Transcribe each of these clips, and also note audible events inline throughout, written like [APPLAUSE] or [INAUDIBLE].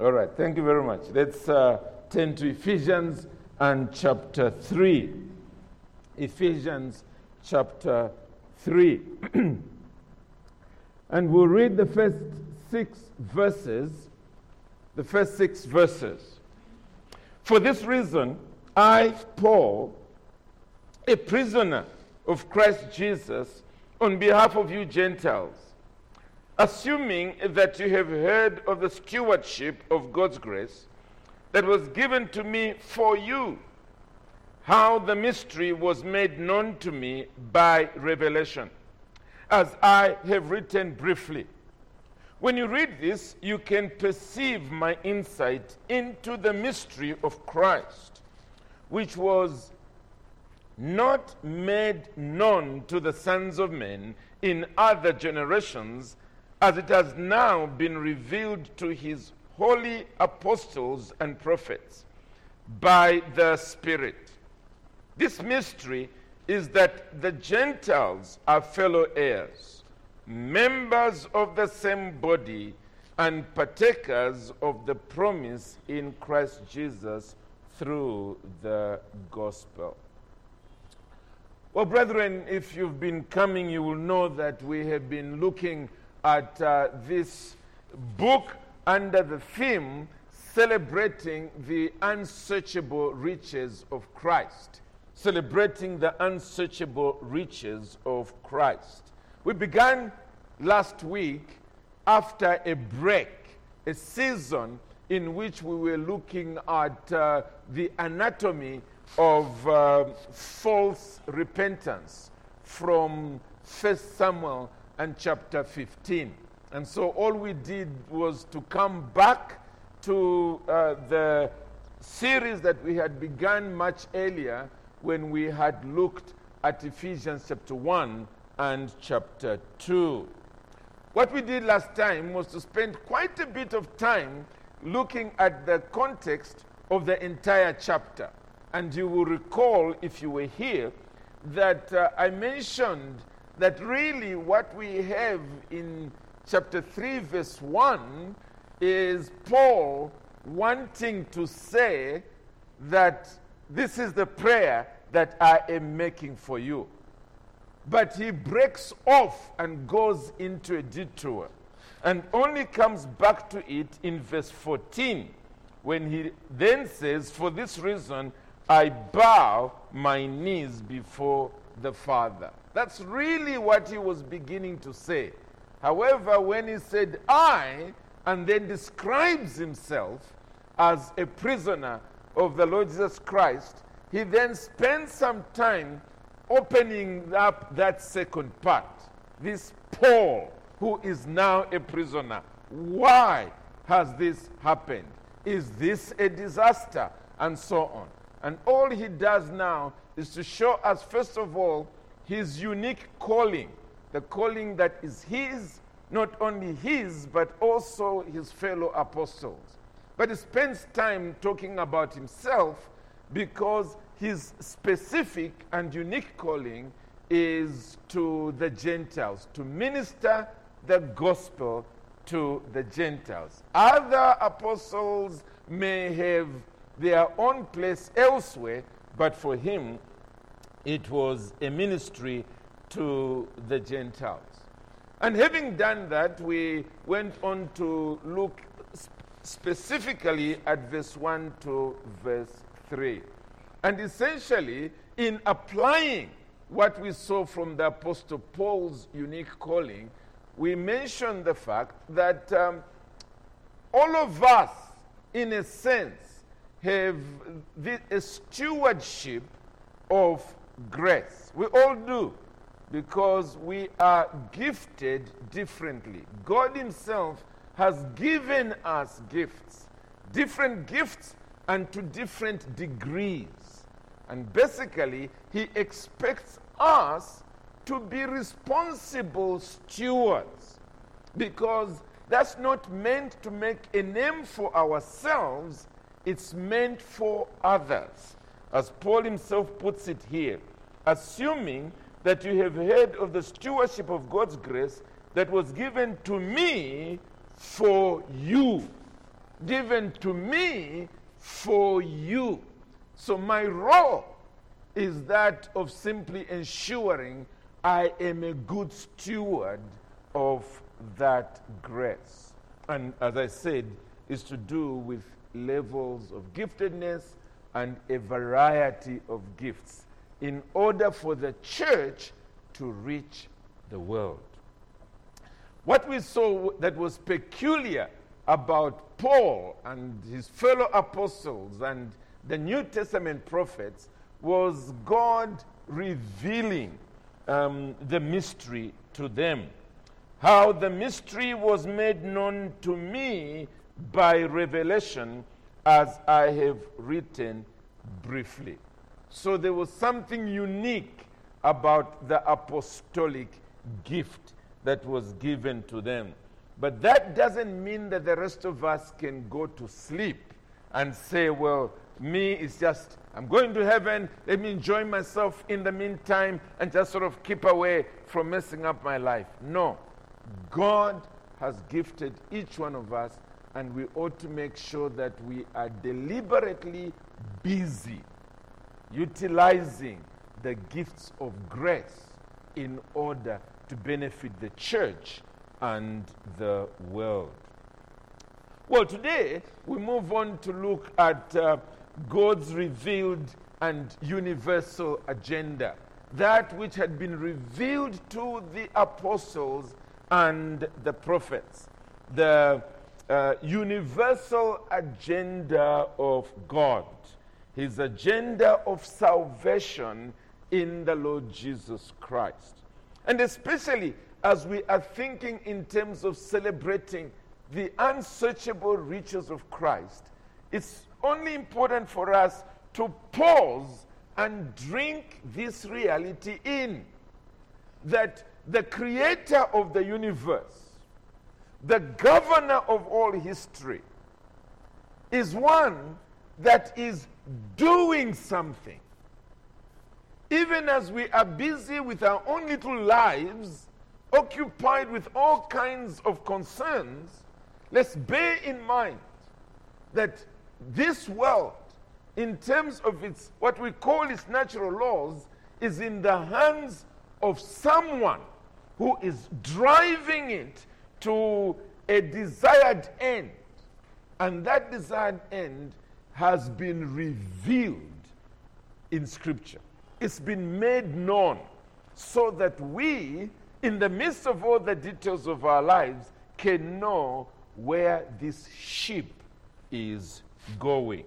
All right, thank you very much. Let's uh, turn to Ephesians and chapter 3. Ephesians chapter 3. [CLEARS THROAT] and we'll read the first six verses. The first six verses. For this reason, I, Paul, a prisoner of Christ Jesus, on behalf of you Gentiles, assuming that you have heard of the stewardship of God's grace that was given to me for you, how the mystery was made known to me by revelation, as I have written briefly. When you read this, you can perceive my insight into the mystery of Christ, which was not made known to the sons of men in other generations as it has now been revealed to his holy apostles and prophets by the Spirit. This mystery is that the Gentiles are fellow heirs, members of the same body, and partakers of the promise in Christ Jesus through the gospel. Well, brethren, if you've been coming, you will know that we have been looking at uh, this book under the theme celebrating the unsearchable riches of Christ. Celebrating the unsearchable riches of Christ. We began last week after a break, a season in which we were looking at uh, the anatomy of uh, false repentance from 1 Samuel and chapter 15. And so all we did was to come back to uh, the series that we had begun much earlier when we had looked at Ephesians chapter 1 and chapter 2. What we did last time was to spend quite a bit of time looking at the context of the entire chapter. And you will recall, if you were here, that uh, I mentioned that really what we have in chapter 3, verse 1 is Paul wanting to say that this is the prayer that I am making for you. But he breaks off and goes into a detour and only comes back to it in verse 14 when he then says, For this reason I bow my knees before the Father. That's really what he was beginning to say. However, when he said I, and then describes himself as a prisoner of the Lord Jesus Christ, he then spends some time opening up that second part. This Paul, who is now a prisoner. Why has this happened? Is this a disaster? And so on. And all he does now is to show us, first of all, his unique calling, the calling that is his, not only his, but also his fellow apostles. But he spends time talking about himself because his specific and unique calling is to the Gentiles, to minister the gospel to the Gentiles. Other apostles may have their own place elsewhere, but for him, it was a ministry to the Gentiles. And having done that, we went on to look specifically at verse 1 to verse 3. And essentially, in applying what we saw from the Apostle Paul's unique calling, we mentioned the fact that um, all of us, in a sense, have the, a stewardship of grace. We all do because we are gifted differently. God Himself has given us gifts, different gifts, and to different degrees. And basically, He expects us to be responsible stewards because that's not meant to make a name for ourselves, it's meant for others. As Paul himself puts it here, assuming that you have heard of the stewardship of God's grace that was given to me for you. given to me for you. So my role is that of simply ensuring I am a good steward of that grace. And as I said, is to do with levels of giftedness and a variety of gifts in order for the church to reach the world. What we saw that was peculiar about Paul and his fellow apostles and the New Testament prophets was God revealing um, the mystery to them. How the mystery was made known to me by revelation, as I have written briefly. So there was something unique about the apostolic gift that was given to them. But that doesn't mean that the rest of us can go to sleep and say, well, me is just, I'm going to heaven, let me enjoy myself in the meantime and just sort of keep away from messing up my life. No. God has gifted each one of us, and we ought to make sure that we are deliberately busy utilizing the gifts of grace in order to benefit the church and the world. Well, today we move on to look at uh, God's revealed and universal agenda, that which had been revealed to the apostles and the prophets, the uh, universal agenda of God, his agenda of salvation in the Lord Jesus Christ. And especially as we are thinking in terms of celebrating the unsearchable riches of Christ, it's only important for us to pause and drink this reality in that the creator of the universe, the governor of all history, is one that is doing something. Even as we are busy with our own little lives, occupied with all kinds of concerns, let's bear in mind that this world, in terms of its what we call its natural laws, is in the hands of someone who is driving it to a desired end. And that desired end has been revealed in Scripture. It's been made known so that we in the midst of all the details of our lives, can know where this ship is going.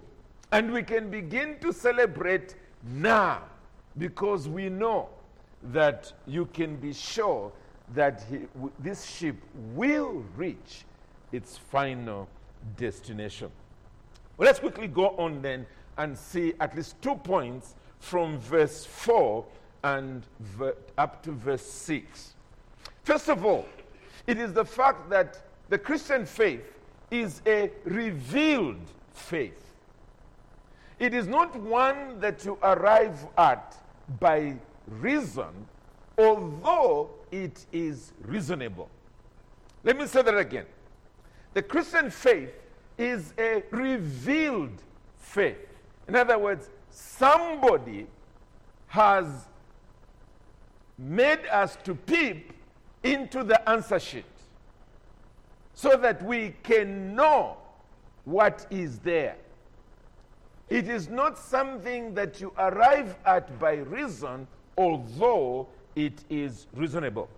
And we can begin to celebrate now because we know that you can be sure that he, w- this ship will reach its final destination. Well, let's quickly go on then and see at least two points from verse 4 and ver- up to verse 6. First of all, it is the fact that the Christian faith is a revealed faith. It is not one that you arrive at by reason, although it is reasonable. Let me say that again. The Christian faith is a revealed faith. In other words, somebody has made us to peep into the answer sheet so that we can know what is there. It is not something that you arrive at by reason, although it is reasonable.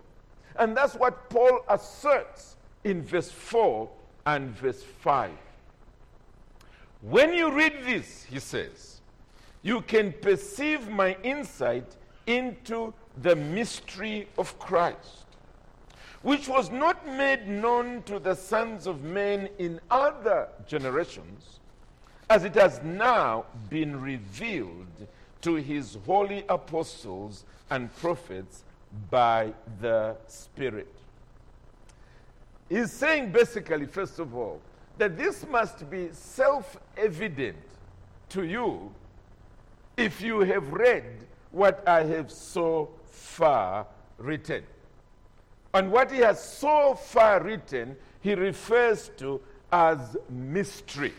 And that's what Paul asserts in verse 4 and verse 5. When you read this, he says, you can perceive my insight into the mystery of Christ which was not made known to the sons of men in other generations, as it has now been revealed to his holy apostles and prophets by the Spirit. He's saying basically, first of all, that this must be self evident to you if you have read what I have so far written. And what he has so far written, he refers to as mystery.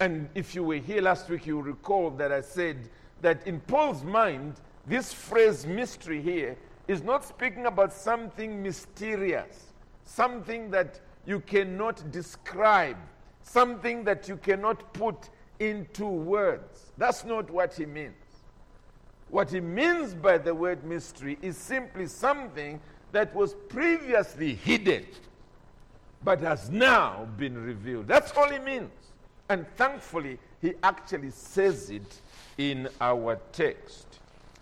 And if you were here last week, you recall that I said that in Paul's mind, this phrase mystery here is not speaking about something mysterious, something that you cannot describe, something that you cannot put into words. That's not what he means. What he means by the word mystery is simply something that was previously hidden but has now been revealed. That's all he means. And thankfully, he actually says it in our text.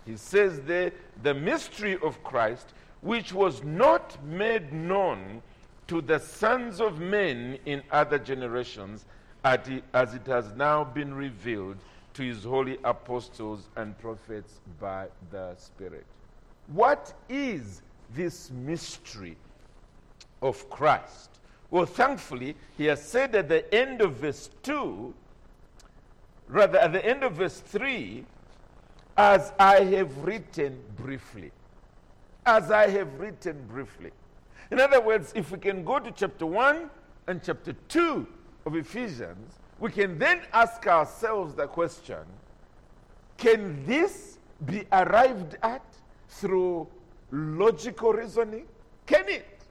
He says there, the mystery of Christ, which was not made known to the sons of men in other generations, as it has now been revealed to his holy apostles and prophets by the Spirit. What is this mystery of Christ? Well, thankfully, he has said at the end of verse 2, rather at the end of verse 3, as I have written briefly. As I have written briefly. In other words, if we can go to chapter 1 and chapter 2 of Ephesians, we can then ask ourselves the question can this be arrived at through logical reasoning? Can it?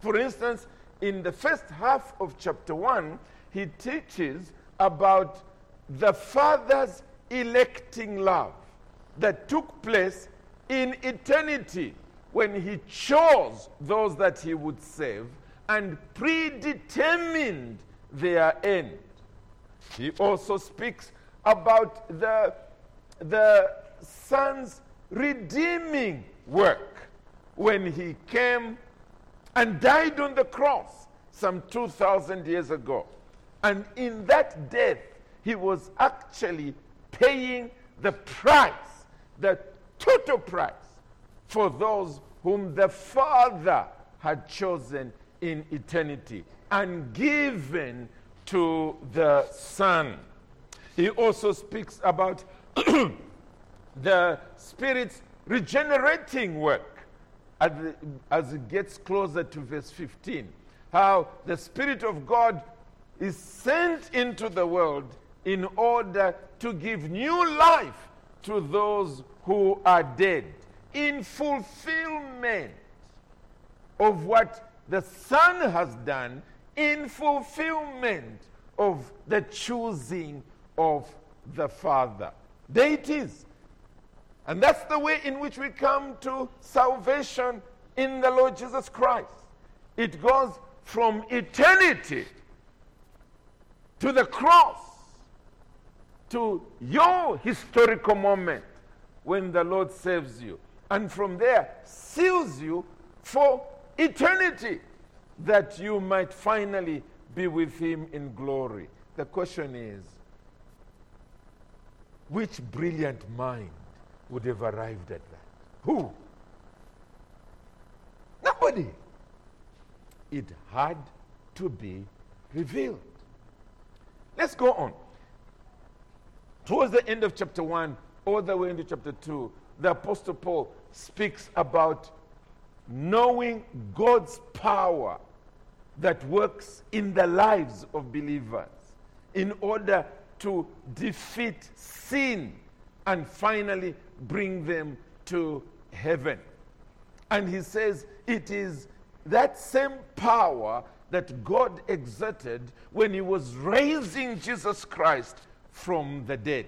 For instance, in the first half of chapter 1, he teaches about the Father's electing love that took place in eternity when he chose those that he would save and predetermined their end. He also speaks about the, the Son's redeeming work when he came and died on the cross some 2,000 years ago. And in that death, he was actually paying the price, the total price, for those whom the Father had chosen in eternity and given to the Son. He also speaks about [CLEARS THROAT] the Spirit's regenerating work as it gets closer to verse 15. How the Spirit of God is sent into the world in order to give new life to those who are dead in fulfillment of what the Son has done in fulfillment of the choosing of the Father. There it is. And that's the way in which we come to salvation in the Lord Jesus Christ. It goes from eternity to the cross to your historical moment when the Lord saves you. And from there, seals you for eternity that you might finally be with him in glory. The question is which brilliant mind would have arrived at that? Who? Nobody. It had to be revealed. Let's go on. Towards the end of chapter 1, all the way into chapter 2, the Apostle Paul speaks about knowing God's power that works in the lives of believers in order to defeat sin and finally bring them to heaven. And he says it is that same power that God exerted when he was raising Jesus Christ from the dead.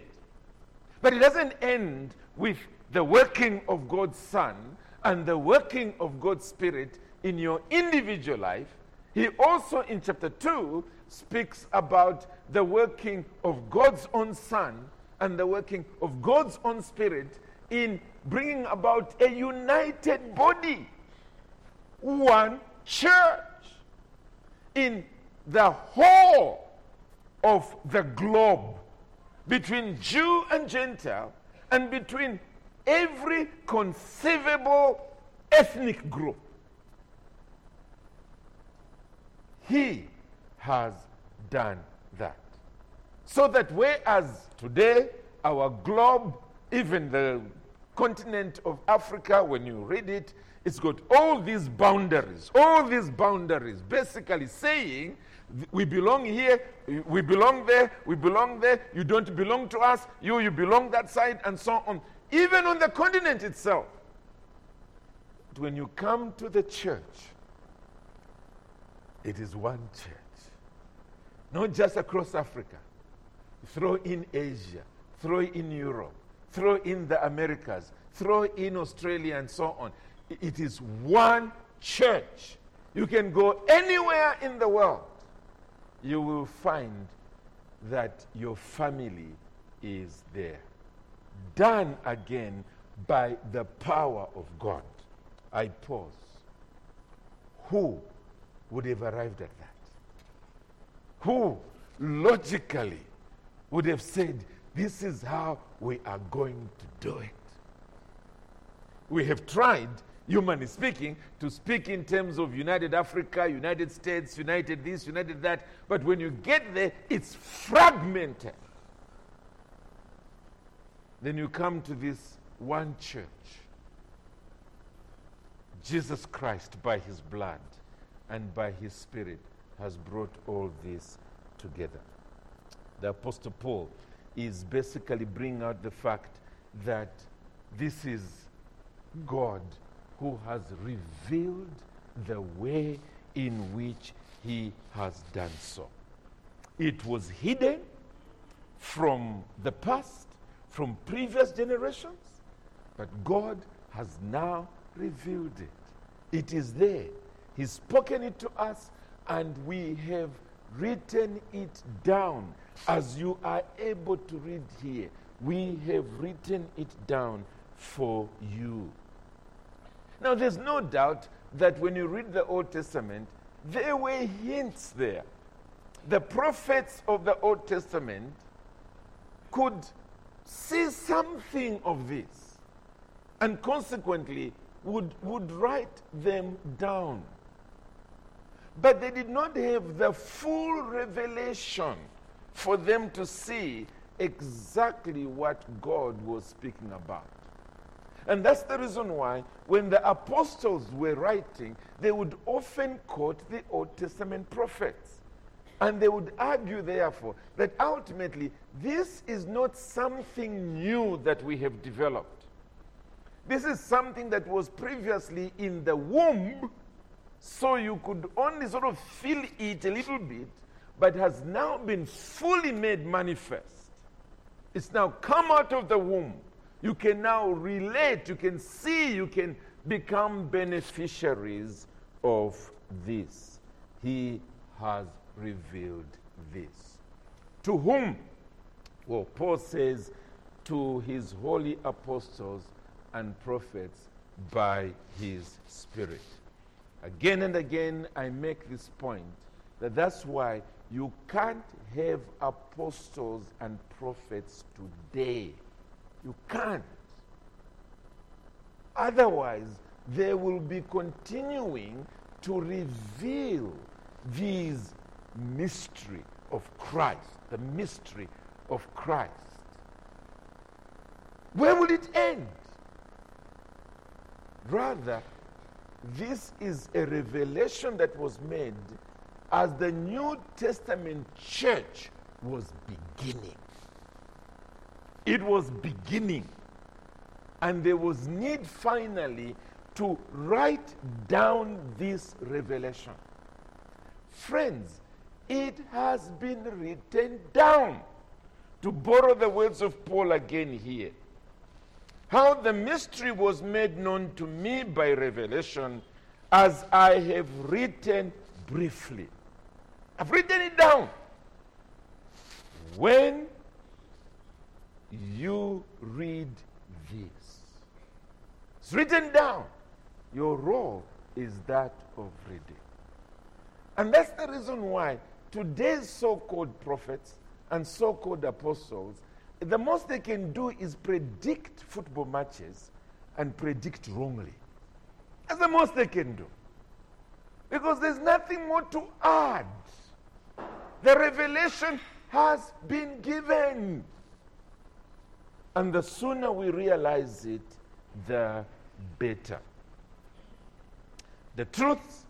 But it doesn't end with the working of God's Son and the working of God's Spirit in your individual life. He also, in chapter 2, speaks about the working of God's own Son and the working of God's own Spirit in bringing about a united body, one church in the whole of the globe between Jew and Gentile and between every conceivable ethnic group. He has done that. So that whereas today our globe, even the continent of Africa, when you read it, it's got all these boundaries, all these boundaries, basically saying We belong here, we belong there, we belong there, you don't belong to us, you, you belong that side, and so on. Even on the continent itself. But When you come to the church, it is one church. Not just across Africa. Throw in Asia, throw in Europe, throw in the Americas, throw in Australia, and so on. It is one church. You can go anywhere in the world, you will find that your family is there. Done again by the power of God. I pause. Who would have arrived at that? Who logically would have said, This is how we are going to do it? We have tried, humanly speaking, to speak in terms of United Africa, United States, United this, United that, but when you get there, it's fragmented. Then you come to this one church. Jesus Christ, by his blood and by his spirit, has brought all this together. The Apostle Paul is basically bringing out the fact that this is God who has revealed the way in which he has done so. It was hidden from the past, from previous generations, but God has now revealed it. It is there. He's spoken it to us, and we have written it down. As you are able to read here, we have written it down for you. Now, there's no doubt that when you read the Old Testament, there were hints there. The prophets of the Old Testament could see something of this and consequently would, would write them down. But they did not have the full revelation for them to see exactly what God was speaking about. And that's the reason why, when the apostles were writing, they would often quote the Old Testament prophets. And they would argue, therefore, that ultimately this is not something new that we have developed. This is something that was previously in the womb so you could only sort of feel it a little bit, but has now been fully made manifest. It's now come out of the womb. You can now relate, you can see, you can become beneficiaries of this. He has revealed this. To whom? Well, Paul says, to his holy apostles and prophets by his Spirit. Again and again, I make this point that that's why you can't have apostles and prophets today. You can't. Otherwise, they will be continuing to reveal these mystery of Christ, the mystery of Christ. Where will it end? Rather, this is a revelation that was made as the New Testament church was beginning. It was beginning. And there was need finally to write down this revelation. Friends, it has been written down. To borrow the words of Paul again here. How the mystery was made known to me by revelation, as I have written briefly. I've written it down. When you read this, it's written down. Your role is that of reading. And that's the reason why today's so called prophets and so called apostles the most they can do is predict football matches and predict wrongly. That's the most they can do. Because there's nothing more to add. The revelation has been given. And the sooner we realize it, the better. The truths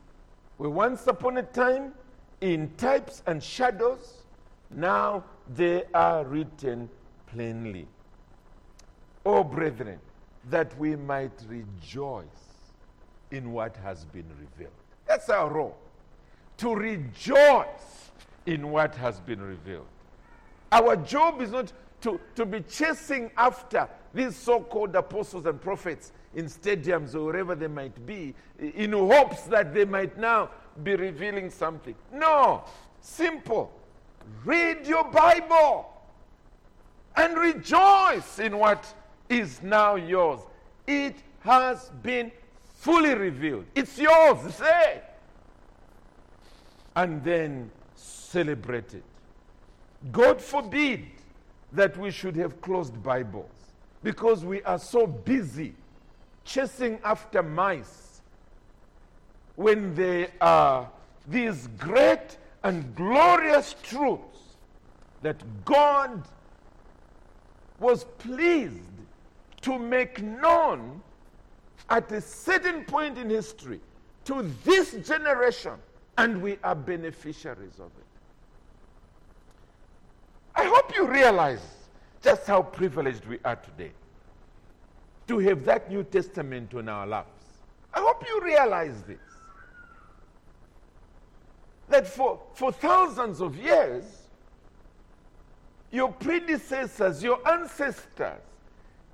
were once upon a time in types and shadows, now they are written plainly. Oh, brethren, that we might rejoice in what has been revealed. That's our role. To rejoice in what has been revealed. Our job is not to, to be chasing after these so called apostles and prophets in stadiums or wherever they might be in hopes that they might now be revealing something. No, simple. Read your Bible and rejoice in what is now yours. It has been fully revealed. It's yours, say. And then celebrate it. God forbid that we should have closed Bibles because we are so busy chasing after mice when there are these great and glorious truths that God was pleased to make known at a certain point in history to this generation, and we are beneficiaries of it. I hope you realize just how privileged we are today to have that New Testament on our laps. I hope you realize this. That for, for thousands of years, your predecessors, your ancestors,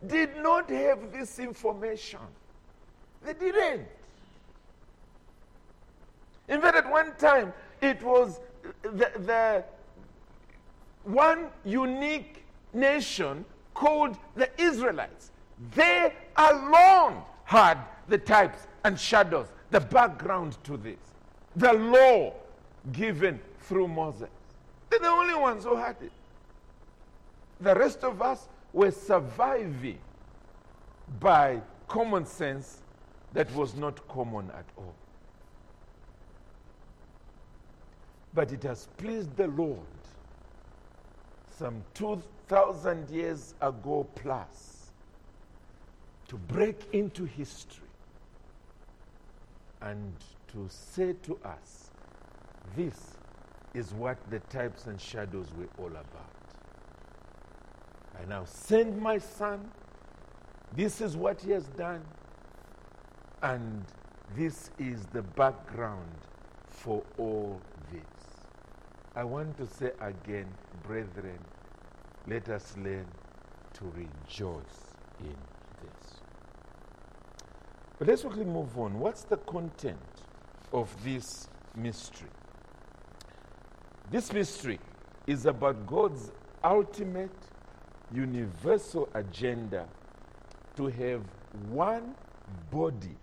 did not have this information. They didn't. In fact, at one time, it was the, the one unique nation called the Israelites. They alone had the types and shadows, the background to this, the law given through Moses. They're the only ones who had it. The rest of us were surviving by common sense that was not common at all. But it has pleased the Lord some 2,000 years ago plus to break into history and to say to us, this is what the types and shadows were all about. I now send my son. This is what he has done. And this is the background for all. I want to say again, brethren, let us learn to rejoice in this. But let's quickly move on. What's the content of this mystery? This mystery is about God's ultimate universal agenda to have one body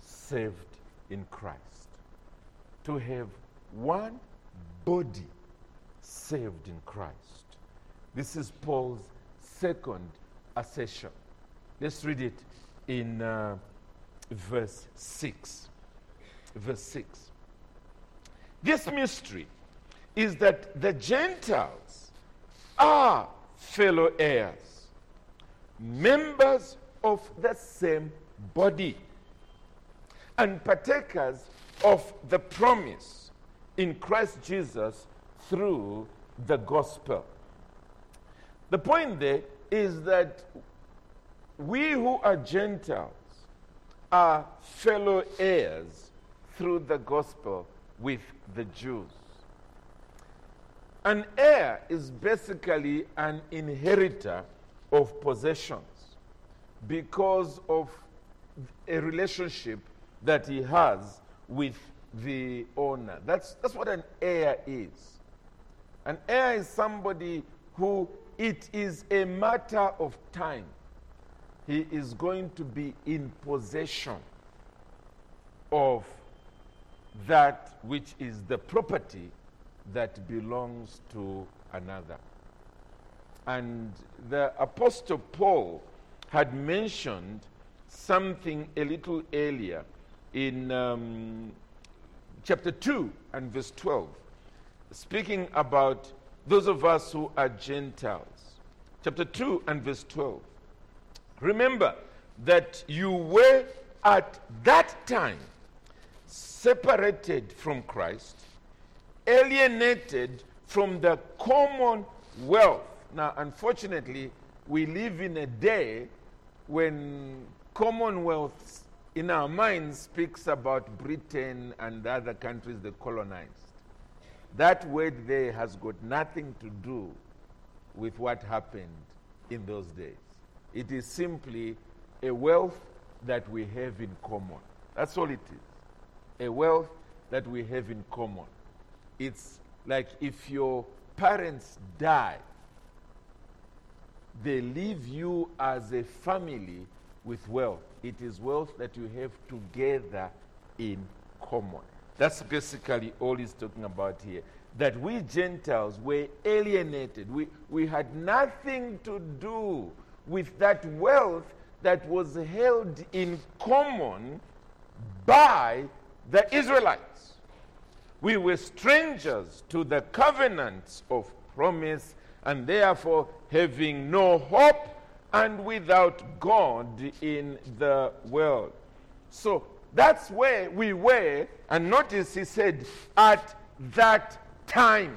saved in Christ. To have one body saved in Christ. This is Paul's second assertion. Let's read it in uh, verse 6. Verse 6. This mystery is that the Gentiles are fellow heirs, members of the same body, and partakers of the promise in Christ Jesus through the gospel. The point there is that we who are Gentiles are fellow heirs through the gospel with the Jews. An heir is basically an inheritor of possessions because of a relationship that he has with the owner. That's, that's what an heir is. An heir is somebody who it is a matter of time. He is going to be in possession of that which is the property that belongs to another. And the Apostle Paul had mentioned something a little earlier in um, chapter 2 and verse 12, speaking about those of us who are Gentiles. Chapter 2 and verse 12. Remember that you were at that time separated from Christ alienated from the common wealth. Now, unfortunately, we live in a day when commonwealth in our minds speaks about Britain and other countries they colonized. That word there has got nothing to do with what happened in those days. It is simply a wealth that we have in common. That's all it is. A wealth that we have in common. It's like if your parents die, they leave you as a family with wealth. It is wealth that you have together in common. That's basically all he's talking about here. That we Gentiles were alienated. We, we had nothing to do with that wealth that was held in common by the Israelites. We were strangers to the covenants of promise and therefore having no hope and without God in the world. So that's where we were. And notice he said, at that time.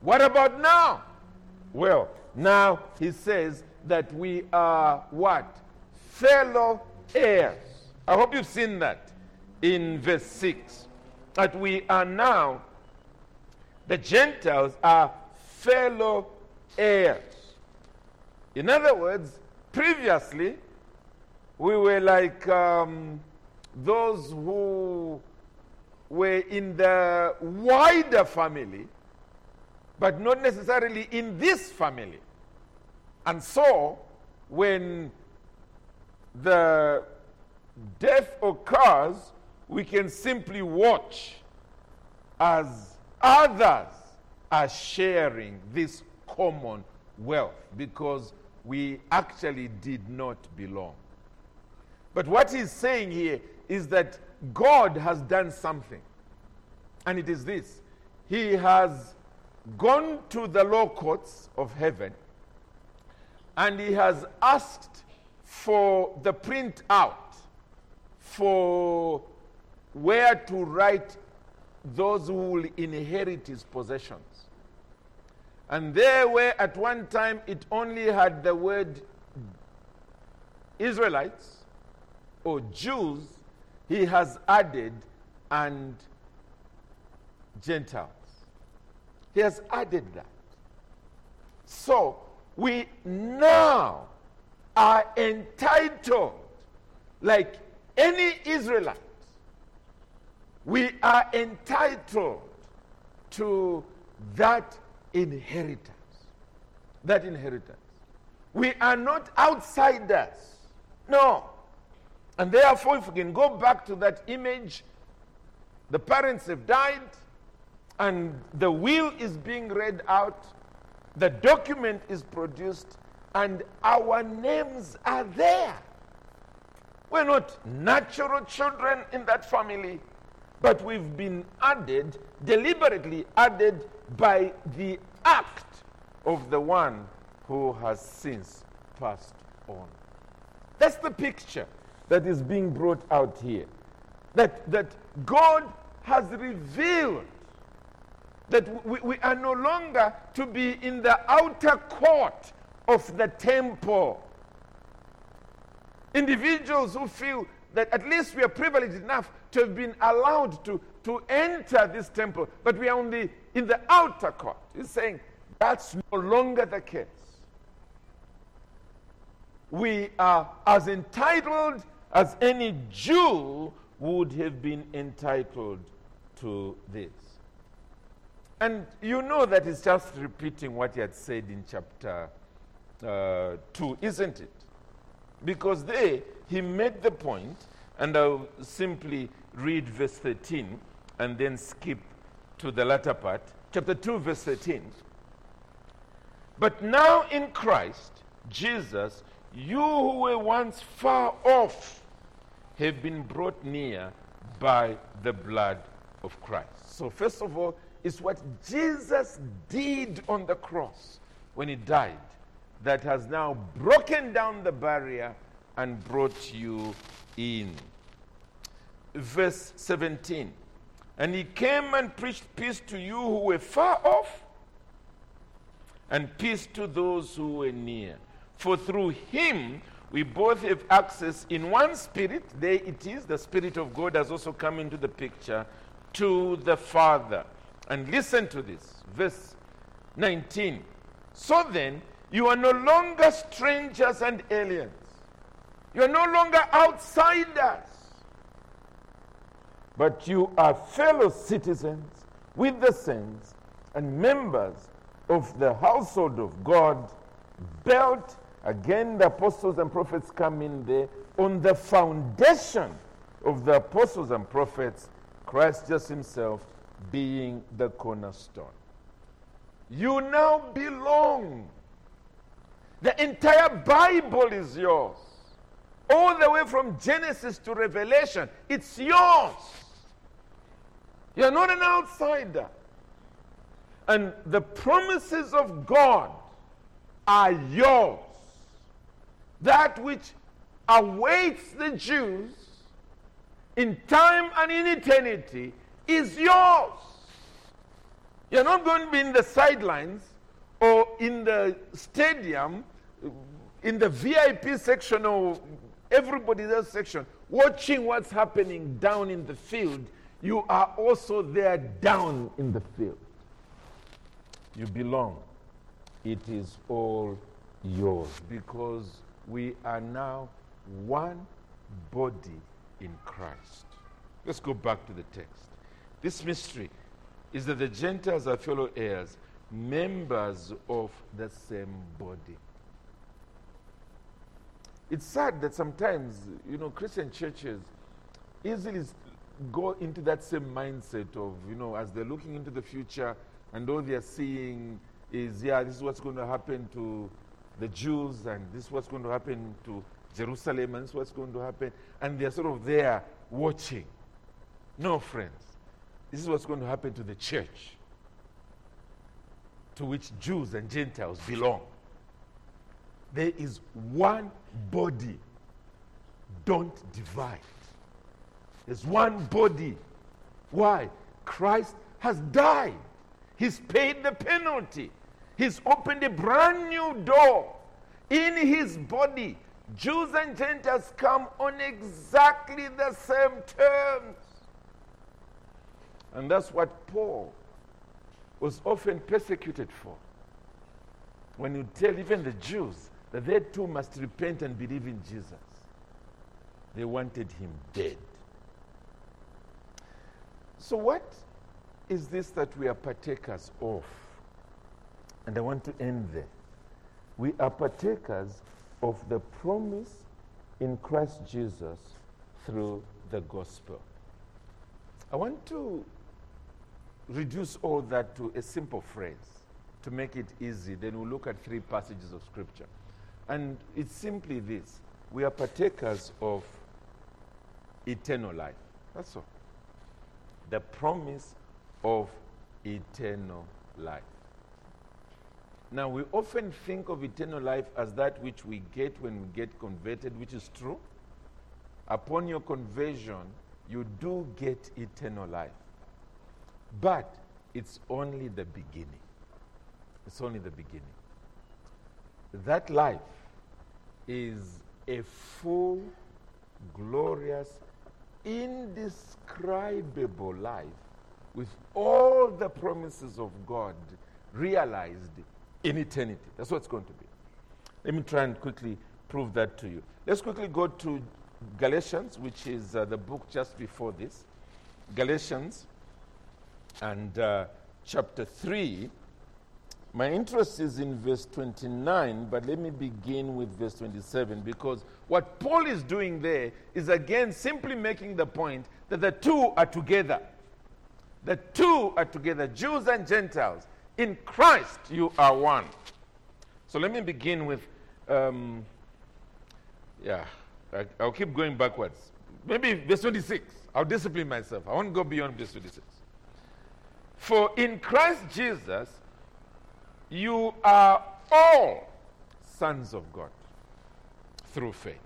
What about now? Well, now he says that we are what? Fellow heirs. I hope you've seen that in verse 6. That we are now, the Gentiles are fellow heirs. In other words, previously, we were like um, those who were in the wider family, but not necessarily in this family. And so, when the death occurs, we can simply watch as others are sharing this common wealth because we actually did not belong. But what he's saying here is that God has done something. And it is this He has gone to the law courts of heaven and he has asked for the printout for where to write those who will inherit his possessions. And there where at one time it only had the word Israelites or Jews, he has added and Gentiles. He has added that. So we now are entitled, like any Israelite, we are entitled to that inheritance. That inheritance. We are not outsiders. No. And therefore, if we can go back to that image, the parents have died, and the will is being read out, the document is produced, and our names are there. We're not natural children in that family, but we've been added, deliberately added by the act of the one who has since passed on. That's the picture that is being brought out here. That, that God has revealed that we, we are no longer to be in the outer court of the temple. Individuals who feel that at least we are privileged enough to have been allowed to, to enter this temple, but we are only in the outer court. He's saying that's no longer the case. We are as entitled as any Jew would have been entitled to this. And you know that it's just repeating what he had said in chapter uh, 2, isn't it? Because there he made the point, and I'll simply read verse 13 and then skip to the latter part. Chapter 2, verse 13. But now in Christ Jesus, you who were once far off have been brought near by the blood of Christ. So, first of all, it's what Jesus did on the cross when he died that has now broken down the barrier and brought you in. Verse 17 And he came and preached peace to you who were far off and peace to those who were near. For through him we both have access in one spirit, there it is, the Spirit of God has also come into the picture, to the Father. And listen to this, verse 19. So then, you are no longer strangers and aliens. You are no longer outsiders. But you are fellow citizens with the saints and members of the household of God, built, again, the apostles and prophets come in there, on the foundation of the apostles and prophets, Christ Jesus himself being the cornerstone. You now belong. The entire Bible is yours. All the way from Genesis to Revelation, it's yours. You're not an outsider. And the promises of God are yours. That which awaits the Jews in time and in eternity is yours. You're not going to be in the sidelines or in the stadium, in the VIP section or everybody else section, watching what's happening down in the field. You are also there down in the field. You belong. It is all yours because we are now one body in Christ. Let's go back to the text. This mystery is that the Gentiles are fellow heirs, members of the same body. It's sad that sometimes, you know, Christian churches easily go into that same mindset of, you know, as they're looking into the future and all they're seeing is, yeah, this is what's going to happen to the Jews, and this is what's going to happen to Jerusalem, and this is what's going to happen. And they're sort of there watching. No, friends. This is what's going to happen to the church, to which Jews and Gentiles belong. There is one body. Don't divide. There's one body. Why? Christ has died. He's paid the penalty. He's opened a brand new door in his body. Jews and Gentiles come on exactly the same terms. And that's what Paul was often persecuted for. When you tell even the Jews that they too must repent and believe in Jesus, they wanted him dead. So, what is this that we are partakers of? And I want to end there. We are partakers of the promise in Christ Jesus through the gospel. I want to reduce all that to a simple phrase to make it easy. Then we'll look at three passages of Scripture. And it's simply this we are partakers of eternal life. That's all. The promise of eternal life. Now, we often think of eternal life as that which we get when we get converted, which is true. Upon your conversion, you do get eternal life. But it's only the beginning. It's only the beginning. That life is a full, glorious, indescribable life with all the promises of God realized in eternity. That's what it's going to be. Let me try and quickly prove that to you. Let's quickly go to Galatians, which is uh, the book just before this. Galatians and uh, chapter 3. My interest is in verse 29, but let me begin with verse 27 because what Paul is doing there is again simply making the point that the two are together. The two are together, Jews and Gentiles. In Christ, you are one. So let me begin with, um, yeah, I, I'll keep going backwards. Maybe verse 26. I'll discipline myself. I won't go beyond verse 26. For in Christ Jesus, you are all sons of God through faith.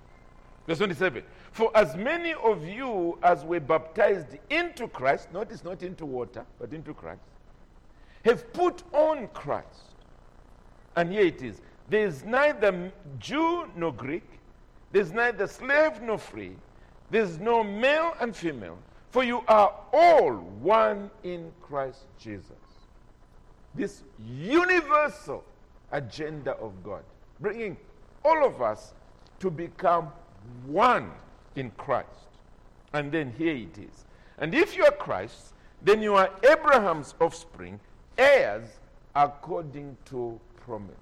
Verse 27. For as many of you as were baptized into Christ, notice not into water, but into Christ, have put on Christ. And here it is there is neither Jew nor Greek, there's neither slave nor free, there's no male and female, for you are all one in Christ Jesus. This universal agenda of God, bringing all of us to become one in Christ. And then here it is. And if you are Christ, then you are Abraham's offspring, heirs according to promise.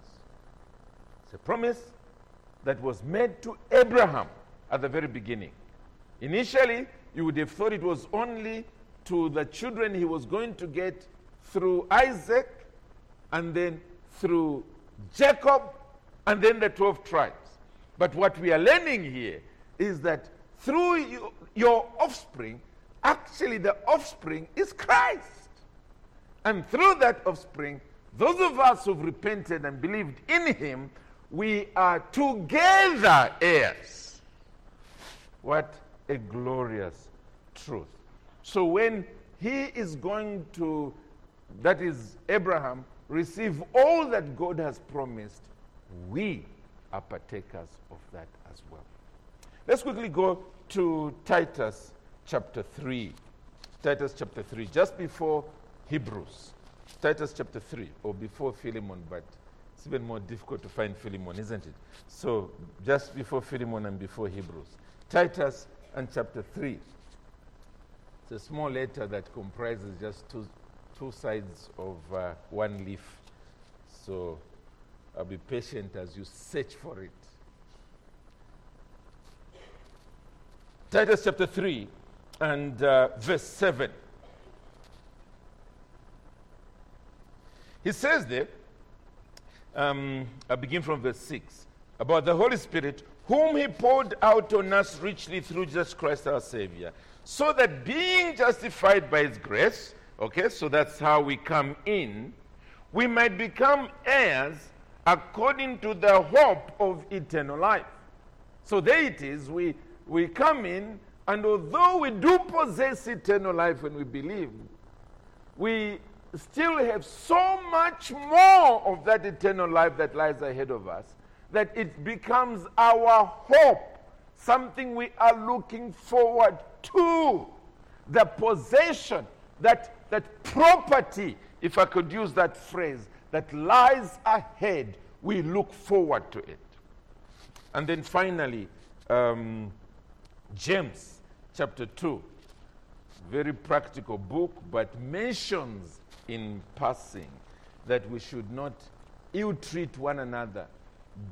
It's a promise that was made to Abraham at the very beginning. Initially, you would have thought it was only to the children he was going to get through Isaac and then through Jacob and then the 12 tribes. But what we are learning here is that through you, your offspring, actually the offspring is Christ. And through that offspring, those of us who've repented and believed in him, we are together heirs. What a glorious truth. So when he is going to, that is Abraham, receive all that God has promised, we are partakers of that as well. Let's quickly go to Titus chapter 3. Titus chapter 3, just before Hebrews. Titus chapter 3, or before Philemon, but it's even more difficult to find Philemon, isn't it? So, just before Philemon and before Hebrews. Titus and chapter 3. It's a small letter that comprises just two, two sides of uh, one leaf. So, I'll be patient as you search for it. Titus chapter 3 and uh, verse 7. He says there, um, I begin from verse 6, about the Holy Spirit, whom he poured out on us richly through Jesus Christ our Savior, so that being justified by his grace, okay, so that's how we come in, we might become heirs according to the hope of eternal life. So there it is, we we come in, and although we do possess eternal life when we believe, we still have so much more of that eternal life that lies ahead of us that it becomes our hope, something we are looking forward to. The possession, that, that property, if I could use that phrase, that lies ahead, we look forward to it. And then finally, um, James chapter 2. Very practical book, but mentions in passing that we should not ill treat one another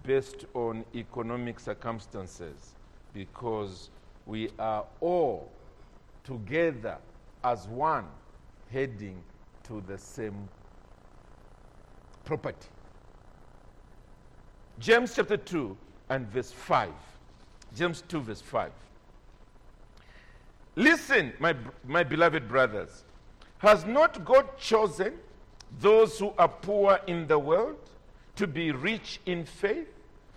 based on economic circumstances because we are all together as one heading to the same property. James chapter 2 and verse 5. James 2, verse 5. Listen, my, my beloved brothers. Has not God chosen those who are poor in the world to be rich in faith?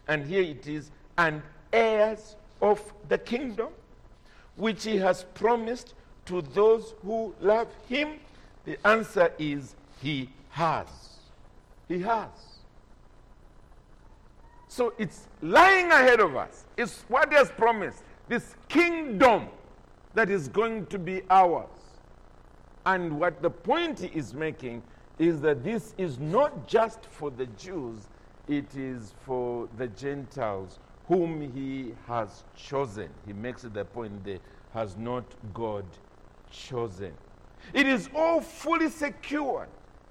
And here it is, and heirs of the kingdom, which he has promised to those who love him? The answer is he has. He has. So it's lying ahead of us. It's what he has promised. This kingdom that is going to be ours. And what the point he is making is that this is not just for the Jews, it is for the Gentiles whom he has chosen. He makes the point there has not God chosen. It is all fully secured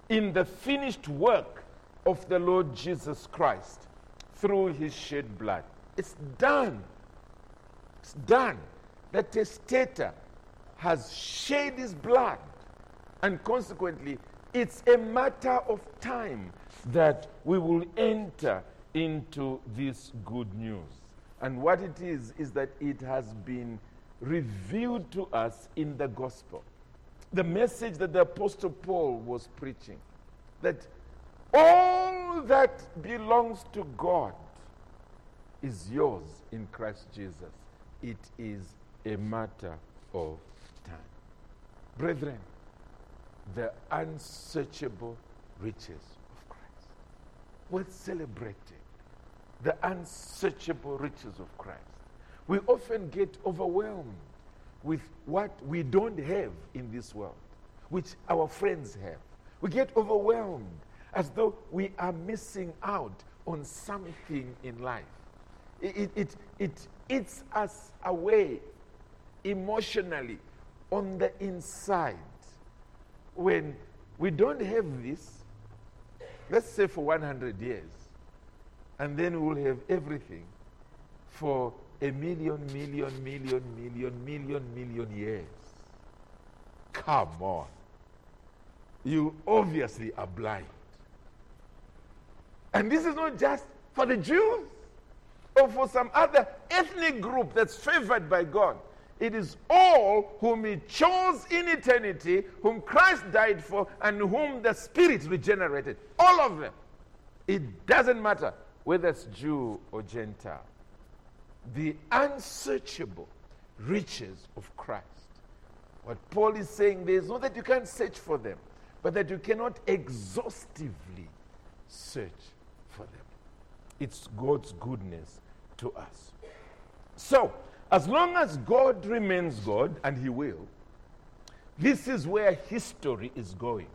in the finished work of the Lord Jesus Christ through his shed blood. It's done. It's done the testator has shed his blood, and consequently, it's a matter of time that we will enter into this good news. And what it is, is that it has been revealed to us in the gospel. The message that the Apostle Paul was preaching that all that belongs to God is yours in Christ Jesus. it is a matter of time. Brethren, the unsearchable riches of Christ. We're celebrating the unsearchable riches of Christ. We often get overwhelmed with what we don't have in this world, which our friends have. We get overwhelmed as though we are missing out on something in life. It, it, it, eats us away emotionally on the inside. When we don't have this, let's say for 100 years, and then we'll have everything for a million, million, million, million, million, million years. Come on. You obviously are blind. And this is not just for the Jews or for some other ethnic group that's favored by God. It is all whom He chose in eternity, whom Christ died for, and whom the Spirit regenerated. All of them. It doesn't matter whether it's Jew or Gentile. The unsearchable riches of Christ. What Paul is saying there is not that you can't search for them, but that you cannot exhaustively search for them. It's God's goodness to us. So, as long as God remains God, and He will, this is where history is going.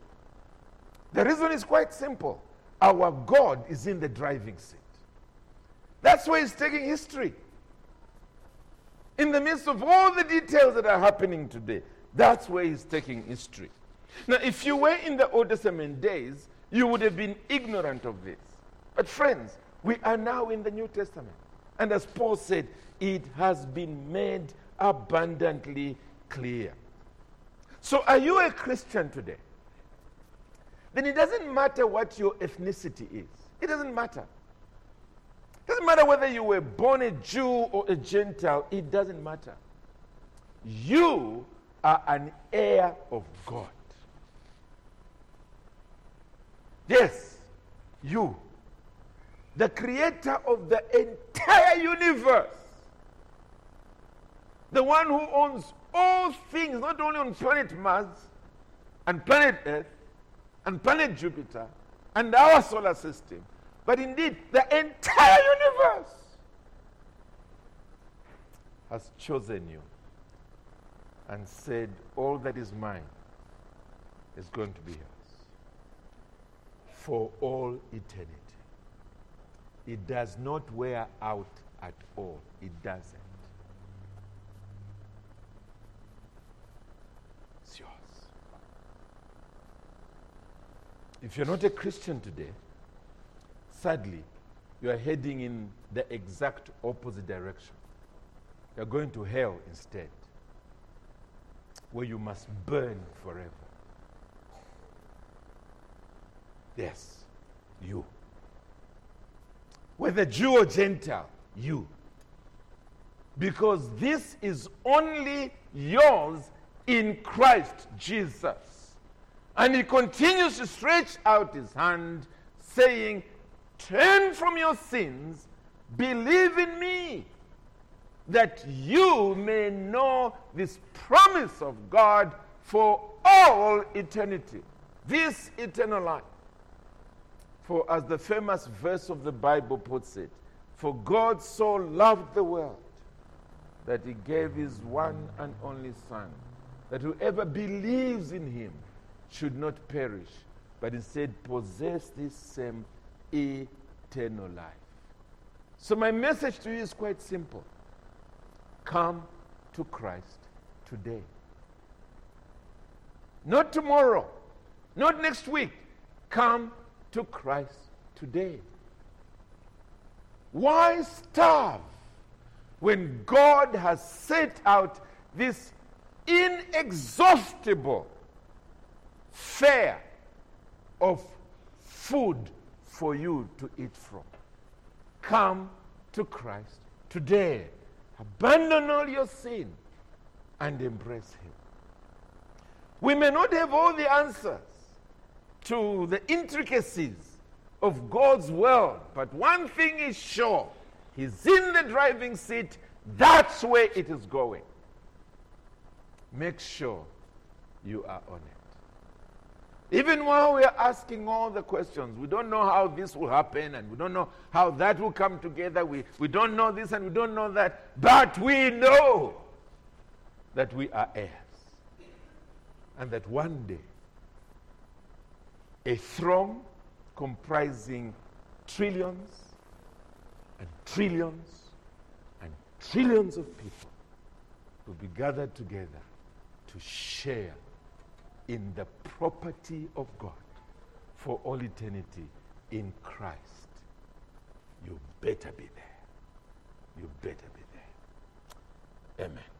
The reason is quite simple our God is in the driving seat. That's where he's taking history. In the midst of all the details that are happening today, that's where he's taking history. Now, if you were in the Old Testament days, you would have been ignorant of this. But, friends, we are now in the New Testament. And as Paul said, it has been made abundantly clear. So, are you a Christian today? Then it doesn't matter what your ethnicity is, it doesn't matter. Doesn't matter whether you were born a Jew or a Gentile, it doesn't matter. You are an heir of God. Yes, you, the creator of the entire universe, the one who owns all things, not only on planet Mars and planet Earth and planet Jupiter and our solar system, but indeed the entire universe has chosen you and said, All that is mine is going to be yours for all eternity. It does not wear out at all. It doesn't. It's yours. If you're not a Christian today, sadly, you are heading in the exact opposite direction. You're going to hell instead, where you must burn forever. Yes, you. Whether Jew or Gentile, you. Because this is only yours in Christ Jesus. And he continues to stretch out his hand, saying, Turn from your sins, believe in me, that you may know this promise of God for all eternity, this eternal life. For as the famous verse of the Bible puts it, for God so loved the world that he gave his one and only Son, that whoever believes in him should not perish, but instead possess this same eternal life. So, my message to you is quite simple come to Christ today. Not tomorrow, not next week. Come to Christ today. Why starve when God has set out this inexhaustible fare of food for you to eat from. Come to Christ today. Abandon all your sin and embrace Him. We may not have all the answers to the intricacies of God's world, but one thing is sure He's in the driving seat That's where it is going. Make sure you are on it. Even while we are asking all the questions, we don't know how this will happen and we don't know how that will come together. We, we don't know this and we don't know that. But we know that we are heirs. And that one day, a throne comprising trillions and trillions and trillions of people will be gathered together to share in the property of God for all eternity in Christ. You better be there. You better be there. Amen.